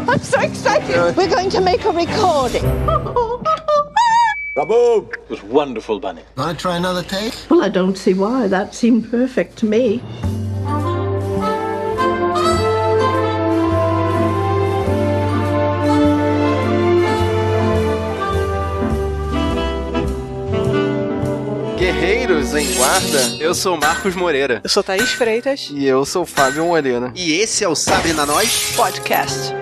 I'm so excited. We're going to make a recording. Bravo! It was wonderful, Bunny. Want to try another take? Well, I don't see why. That seemed perfect to me. Guerreiros em Guarda, eu sou Marcos Moreira. Eu sou Thaís Freitas. E eu sou Fábio Moreira. E esse é o Sabre na Nós Podcast.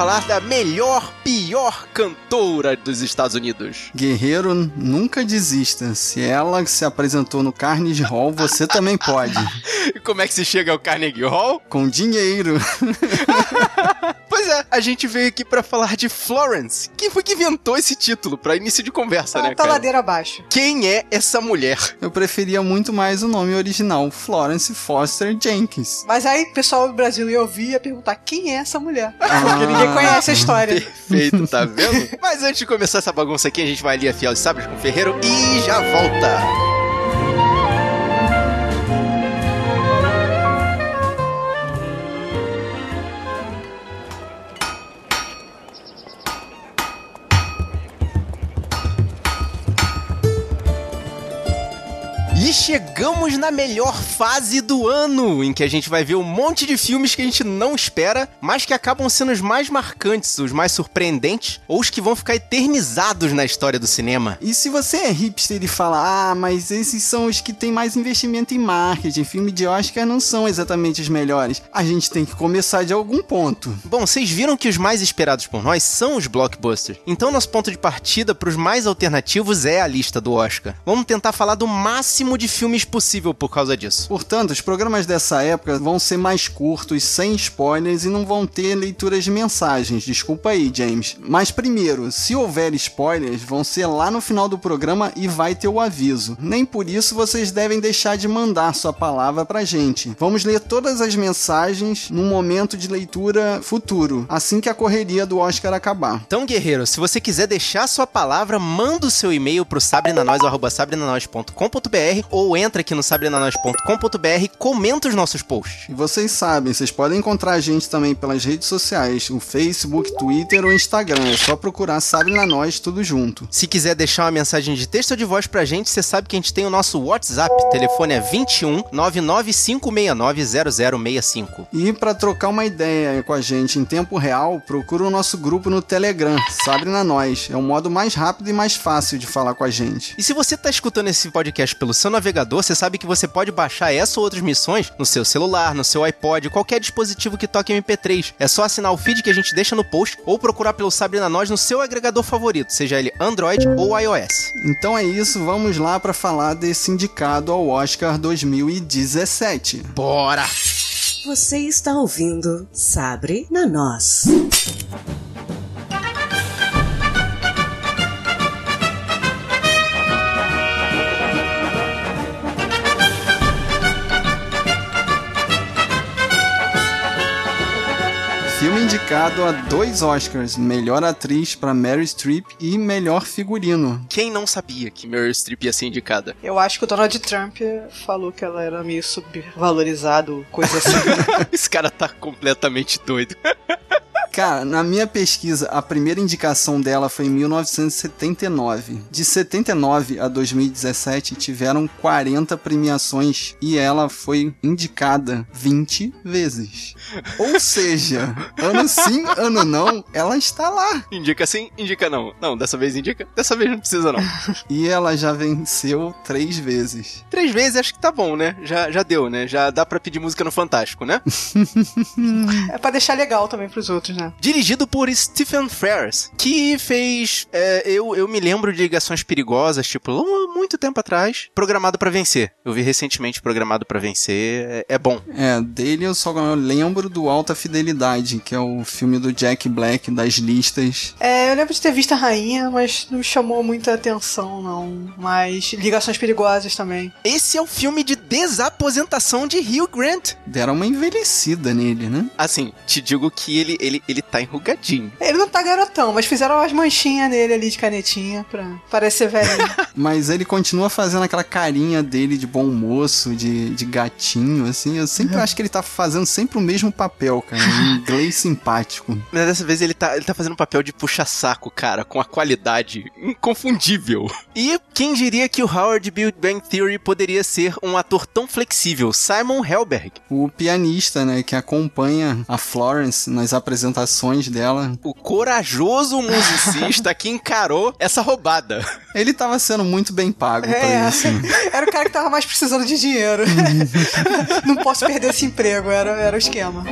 Falar da melhor, pior cantora dos Estados Unidos. Guerreiro, nunca desista. Se ela se apresentou no Carnegie Hall, você também pode. E como é que se chega ao Carnegie Hall? Com dinheiro. Pois é, a gente veio aqui pra falar de Florence. Quem foi que inventou esse título pra início de conversa, né, Tá cara? ladeira abaixo. Quem é essa mulher? Eu preferia muito mais o nome original, Florence Foster Jenkins. Mas aí o pessoal do Brasil ia ouvir e ia perguntar quem é essa mulher. Porque ninguém conhece a história. Perfeito, tá vendo? Mas antes de começar essa bagunça aqui, a gente vai ali afiar os sabres com o ferreiro e já volta. E chegamos na melhor fase do ano, em que a gente vai ver um monte de filmes que a gente não espera, mas que acabam sendo os mais marcantes, os mais surpreendentes, ou os que vão ficar eternizados na história do cinema. E se você é hipster e fala, ah, mas esses são os que têm mais investimento em marketing, filme de Oscar não são exatamente os melhores. A gente tem que começar de algum ponto. Bom, vocês viram que os mais esperados por nós são os blockbusters. Então, nosso ponto de partida para os mais alternativos é a lista do Oscar. Vamos tentar falar do máximo de filmes possível por causa disso. Portanto, os programas dessa época vão ser mais curtos, sem spoilers e não vão ter leituras de mensagens. Desculpa aí, James. Mas primeiro, se houver spoilers, vão ser lá no final do programa e vai ter o aviso. Nem por isso vocês devem deixar de mandar sua palavra pra gente. Vamos ler todas as mensagens num momento de leitura futuro, assim que a correria do Oscar acabar. Então, guerreiro, se você quiser deixar sua palavra, manda o seu e-mail pro sabrenanois.sabrenanois.com.br ou entra aqui no sabrenanois.com.br e comenta os nossos posts. E vocês sabem, vocês podem encontrar a gente também pelas redes sociais, o Facebook, Twitter ou Instagram. É só procurar Sabe na Nós tudo junto. Se quiser deixar uma mensagem de texto ou de voz pra gente, você sabe que a gente tem o nosso WhatsApp. O telefone é 21 99569 0065. E para trocar uma ideia com a gente em tempo real, procura o nosso grupo no Telegram, Sabe na Nós. É o modo mais rápido e mais fácil de falar com a gente. E se você tá escutando esse podcast pelo seu navegador, você sabe que você pode baixar essa ou outras missões no seu celular, no seu iPod, qualquer dispositivo que toque MP3. É só assinar o feed que a gente deixa no post ou procurar pelo Sabre na Nós no seu agregador favorito, seja ele Android ou iOS. Então é isso, vamos lá para falar desse indicado ao Oscar 2017. Bora! Você está ouvindo Sabre na Nós. Filme indicado a dois Oscars: melhor atriz para Mary Streep e melhor figurino. Quem não sabia que Meryl Streep ia ser indicada? Eu acho que o Donald Trump falou que ela era meio subvalorizado, coisa assim. Esse cara tá completamente doido. Cara, na minha pesquisa, a primeira indicação dela foi em 1979. De 79 a 2017 tiveram 40 premiações e ela foi indicada 20 vezes. Ou seja, ano sim, ano não, ela está lá. Indica sim, indica não. Não, dessa vez indica, dessa vez não precisa não. E ela já venceu três vezes. Três vezes acho que tá bom, né? Já, já deu, né? Já dá pra pedir música no Fantástico, né? é pra deixar legal também pros outros, né? Dirigido por Stephen Frears, que fez. é, eu, eu me lembro de Ligações Perigosas, tipo, muito tempo atrás. Programado pra Vencer. Eu vi recentemente Programado pra Vencer. É, é bom. É, dele eu só lembro do Alta Fidelidade, que é o filme do Jack Black das listas. É, eu lembro de ter visto a rainha, mas não chamou muita atenção, não. Mas ligações perigosas também. Esse é o filme de desaposentação de Hugh Grant. Deram uma envelhecida nele, né? Assim, te digo que ele, ele, ele tá enrugadinho. Ele não tá garotão, mas fizeram umas manchinhas nele ali de canetinha pra parecer velhinho. Mas ele continua fazendo aquela carinha dele de bom moço, de, de gatinho, assim. Eu sempre acho que ele tá fazendo sempre o mesmo papel, cara. Um inglês simpático. Mas dessa vez ele tá, ele tá fazendo um papel de puxa-saco, cara, com a qualidade inconfundível. E quem diria que o Howard Big Bang Theory poderia ser um ator tão flexível? Simon Helberg. O pianista, né, que acompanha a Florence nas apresentações dela. O corajoso musicista que encarou essa roubada. Ele tava sendo muito bem pago pra É, isso. era o cara que tava mais precisando de dinheiro. não posso perder esse emprego, era, era o esquema.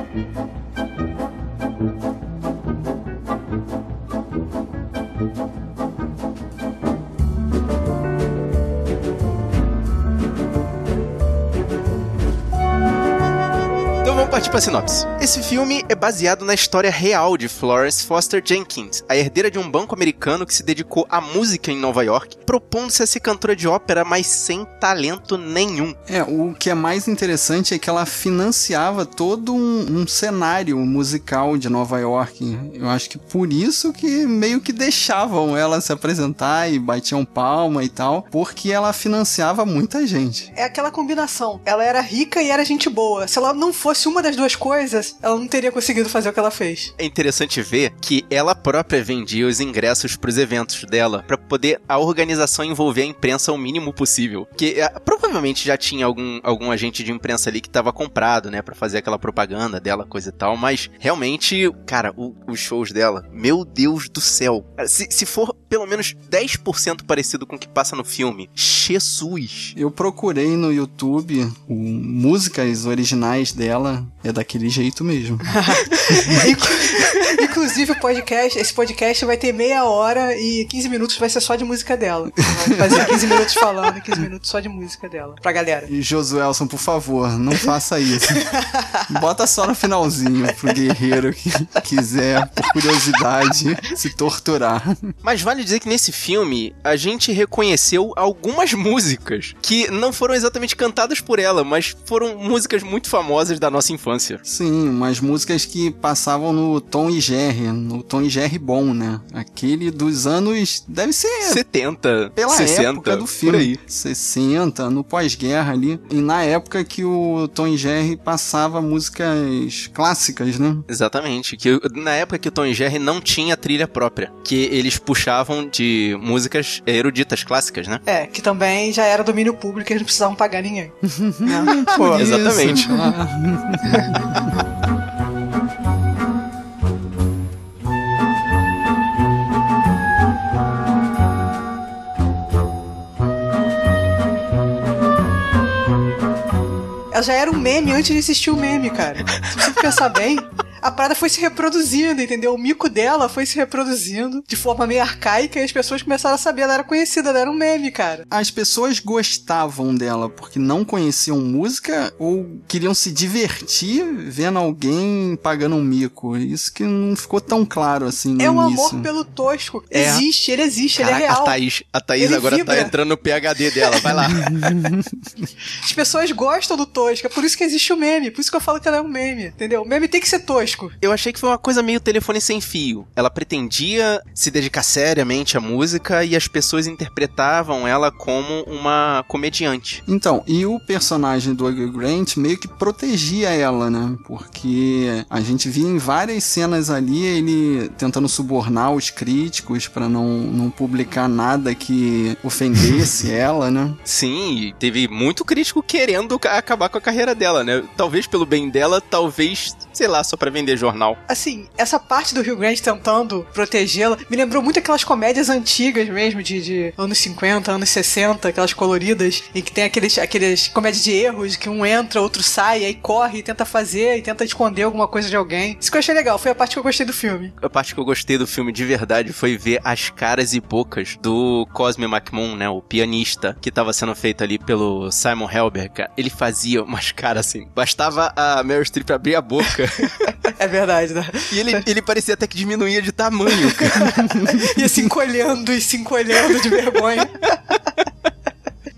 Partir pra sinopse. Esse filme é baseado na história real de Florence Foster Jenkins, a herdeira de um banco americano que se dedicou à música em Nova York, propondo-se a ser cantora de ópera, mas sem talento nenhum. É, o que é mais interessante é que ela financiava todo um, um cenário musical de Nova York. Eu acho que por isso que meio que deixavam ela se apresentar e batiam palma e tal, porque ela financiava muita gente. É aquela combinação. Ela era rica e era gente boa. Se ela não fosse uma das duas coisas, ela não teria conseguido fazer o que ela fez. É interessante ver que ela própria vendia os ingressos pros eventos dela, pra poder a organização envolver a imprensa o mínimo possível. Que eh, provavelmente já tinha algum, algum agente de imprensa ali que tava comprado, né, Pra fazer aquela propaganda dela, coisa e tal, mas realmente, cara, o- os shows dela, meu Deus do céu. Se, se for pelo menos 10% parecido com o que passa no filme, Jesus. Eu procurei no YouTube o- músicas originais dela, é daquele jeito mesmo. Inclu- Inclusive, o podcast, esse podcast vai ter meia hora e 15 minutos vai ser só de música dela. Vai fazer 15 minutos falando e 15 minutos só de música dela. Pra galera. E Josuelson, por favor, não faça isso. Bota só no finalzinho pro guerreiro que quiser, por curiosidade, se torturar. Mas vale dizer que nesse filme a gente reconheceu algumas músicas que não foram exatamente cantadas por ela, mas foram músicas muito famosas da nossa infância. Sim, umas músicas que passavam no Tom e Jerry, no Tom e Jerry bom, né? Aquele dos anos. Deve ser 70, pela 60, época do por filme. aí. 60, no pós-guerra ali. E na época que o Tom e Jerry passava músicas clássicas, né? Exatamente, que na época que o Tom e Jerry não tinha trilha própria, que eles puxavam de músicas eruditas clássicas, né? É, que também já era domínio público e eles não precisavam pagar ninguém. Pô, Isso. Exatamente. já era um meme antes de existir o meme, cara. Se você pensar bem, a parada foi se reproduzindo, entendeu? O mico dela foi se reproduzindo de forma meio arcaica e as pessoas começaram a saber, ela era conhecida, ela era um meme, cara. As pessoas gostavam dela porque não conheciam música ou queriam se divertir vendo alguém pagando um mico. Isso que não ficou tão claro assim no É um início. amor pelo tosco. É. Existe, ele existe, ele é Caraca, real. a Thaís, a Thaís Ele agora vibra. tá entrando no PHD dela, vai lá. As pessoas gostam do tosco, é por isso que existe o meme, por isso que eu falo que ela é um meme, entendeu? O meme tem que ser tosco. Eu achei que foi uma coisa meio telefone sem fio. Ela pretendia se dedicar seriamente à música e as pessoas interpretavam ela como uma comediante. Então, e o personagem do Hugh Grant meio que protegia ela, né? Porque a gente via em várias cenas ali ele tentando subornar os críticos pra não, não publicar nada que ofendesse ela, né? Sim, e teve muito crítico querendo ca- acabar com a carreira dela, né? Talvez pelo bem dela, talvez, sei lá, só pra vender jornal. Assim, essa parte do Rio Grande tentando protegê-la me lembrou muito aquelas comédias antigas mesmo, de, de anos 50, anos 60, aquelas coloridas, em que tem aqueles, aqueles comédias de erros, que um entra, outro sai, aí corre e tenta fazer, e tenta esconder alguma coisa de alguém. Isso que eu achei legal, foi a parte que eu gostei do filme. A parte que eu gostei do filme de verdade foi ver as caras e bocas do Cosme McMoon, né? O pianista que tava sendo feito ali pelo Simon Helberg. Ele fazia umas caras assim. Bastava a Meryl Streep abrir a boca É verdade, né? e ele, ele parecia até que diminuía de tamanho, cara. Ia se encolhendo e se encolhendo de vergonha.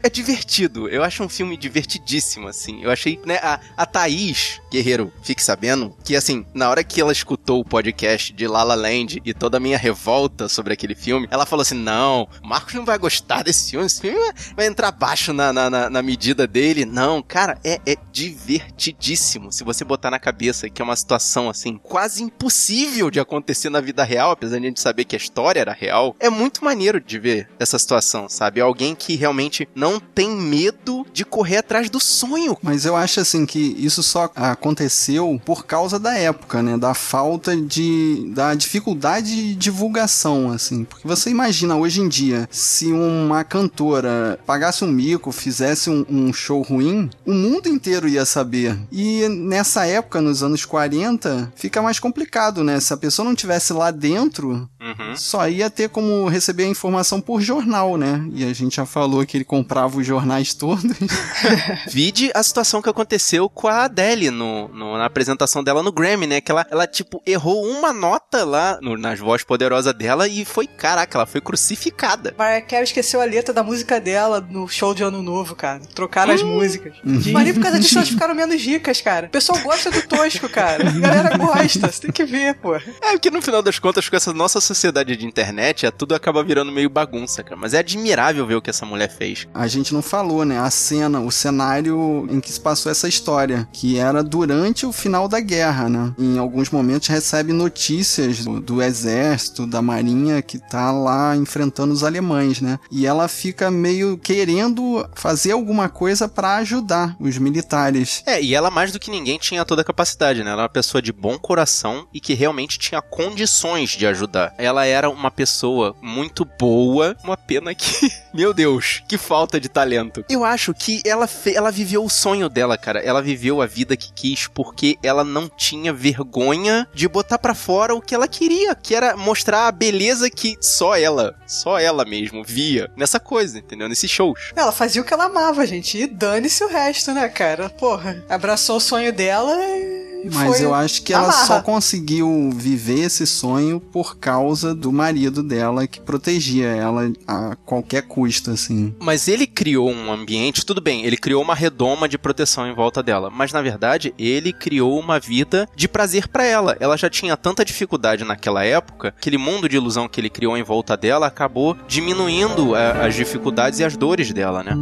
É divertido. Eu acho um filme divertidíssimo, assim. Eu achei, né, a, a Thaís Guerreiro, fique sabendo, que assim, na hora que ela escutou o podcast de La La Land e toda a minha revolta sobre aquele filme, ela falou assim, não, Marcos não vai gostar desse filme, esse filme vai- vai entrar baixo na, na, na- na medida dele. Não, cara, é, é divertidíssimo. Se você botar na cabeça que é uma situação, assim, quase impossível de acontecer na vida real, apesar de a gente saber que a história era real, é muito maneiro de ver essa situação, sabe? Alguém que realmente não tem medo de correr atrás do sonho. Mas eu acho assim que isso só aconteceu por causa da época, né? Da falta de. da dificuldade de divulgação, assim. Porque você imagina hoje em dia, se uma cantora pagasse um mico, fizesse um, um show ruim, o mundo inteiro ia saber. E nessa época, nos anos 40, fica mais complicado, né? Se a pessoa não tivesse lá dentro, Uhum. só ia ter como receber a informação por jornal, né? E a gente já falou que ele comprava os jornais todos. Vide a situação que aconteceu com a Adele no, no- na apresentação dela no Grammy, né? Que ela, ela tipo, errou uma nota lá no- nas vozes poderosas dela e foi, caraca, ela foi crucificada. Mariah Carey esqueceu a letra da música dela no show de Ano Novo, cara. Trocaram as músicas. Mas nem por causa disso elas ficaram menos ricas, cara. O pessoal gosta do tosco, cara. A galera gosta, você tem que ver, pô. É porque no final das contas, com essa nossa sociedade de internet, é, tudo acaba virando meio bagunça, cara. Mas é admirável ver o que essa mulher fez. A gente não falou, né? A cena, o cenário em que se passou essa história, que era durante o final da guerra, né? Em alguns momentos recebe notícias do, do exército, da marinha que tá lá enfrentando os alemães, né? E ela fica meio querendo fazer alguma coisa pra ajudar os militares. É, e ela mais do que ninguém tinha toda a capacidade, né? Ela era uma pessoa de bom coração e que realmente tinha condições de ajudar. Ela era uma pessoa muito boa, uma pena que, meu Deus, que falta de talento. Eu acho que ela, ela viveu o sonho dela, cara. Ela viveu a vida que quis porque ela não tinha vergonha de botar pra fora o que ela queria, que era mostrar a beleza que só ela, só ela mesmo via nessa coisa, entendeu? Nesses shows. Ela fazia o que ela amava, gente. E dane-se o resto, né, cara? Porra, abraçou o sonho dela e. Mas eu acho que ela só conseguiu viver esse sonho por causa do marido dela que protegia ela a qualquer custo, assim. Mas ele criou um ambiente, tudo bem, ele criou uma redoma de proteção em volta dela, mas na verdade ele criou uma vida de prazer pra ela. Ela já tinha tanta dificuldade naquela época, aquele mundo de ilusão que ele criou em volta dela acabou diminuindo é, as dificuldades e as dores dela, né?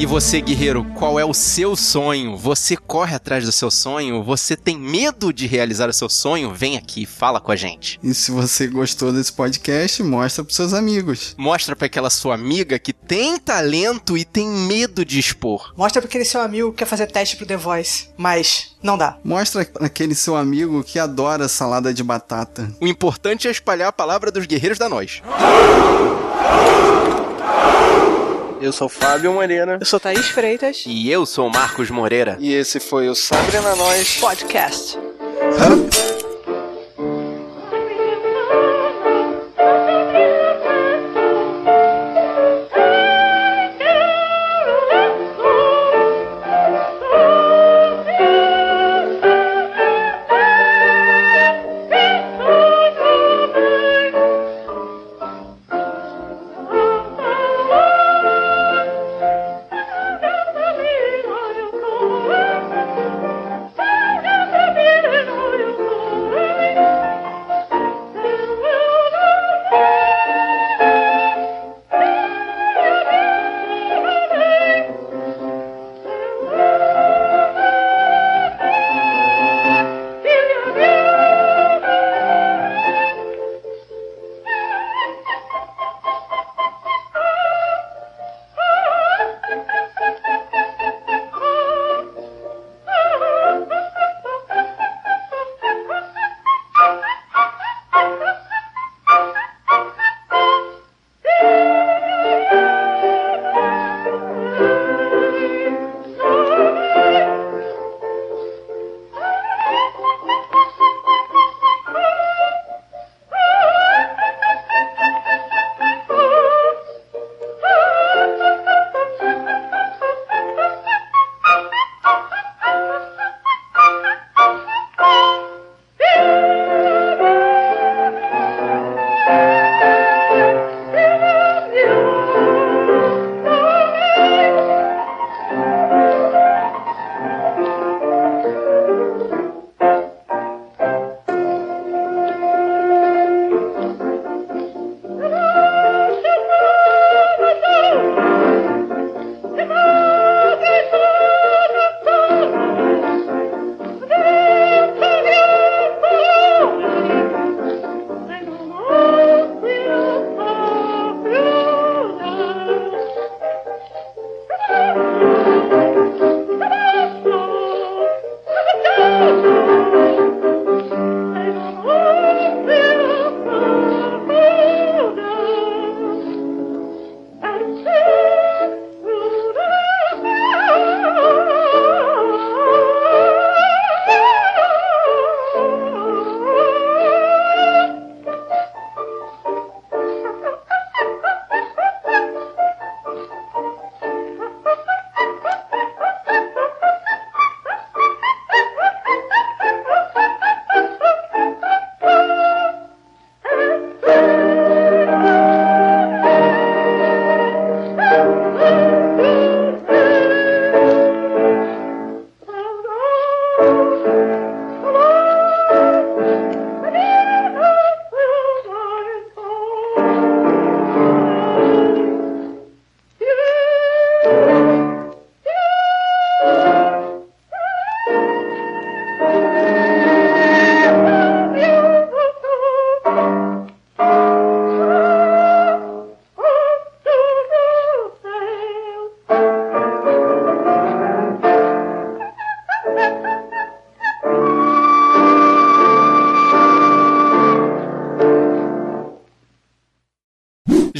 E você, guerreiro, qual é o seu sonho? Você corre atrás do seu sonho? Você tem medo de realizar o seu sonho? Vem aqui, fala com a gente. E se você gostou desse podcast, mostra pros seus amigos. Mostra pra aquela sua amiga que tem talento e tem medo de expor. Mostra pra aquele seu amigo que quer fazer teste pro The Voice. Mas não dá. Mostra aquele seu amigo que adora salada de batata. O importante é espalhar a palavra dos guerreiros da nós. Eu sou Fábio Moreira. Eu sou Thaís Freitas. E eu sou o Marcos Moreira. E esse foi o Sabrina Nós. Podcast.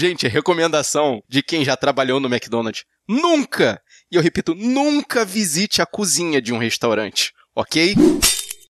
Gente, recomendação de quem já trabalhou no McDonald's. Nunca, e eu repito, nunca visite a cozinha de um restaurante, ok?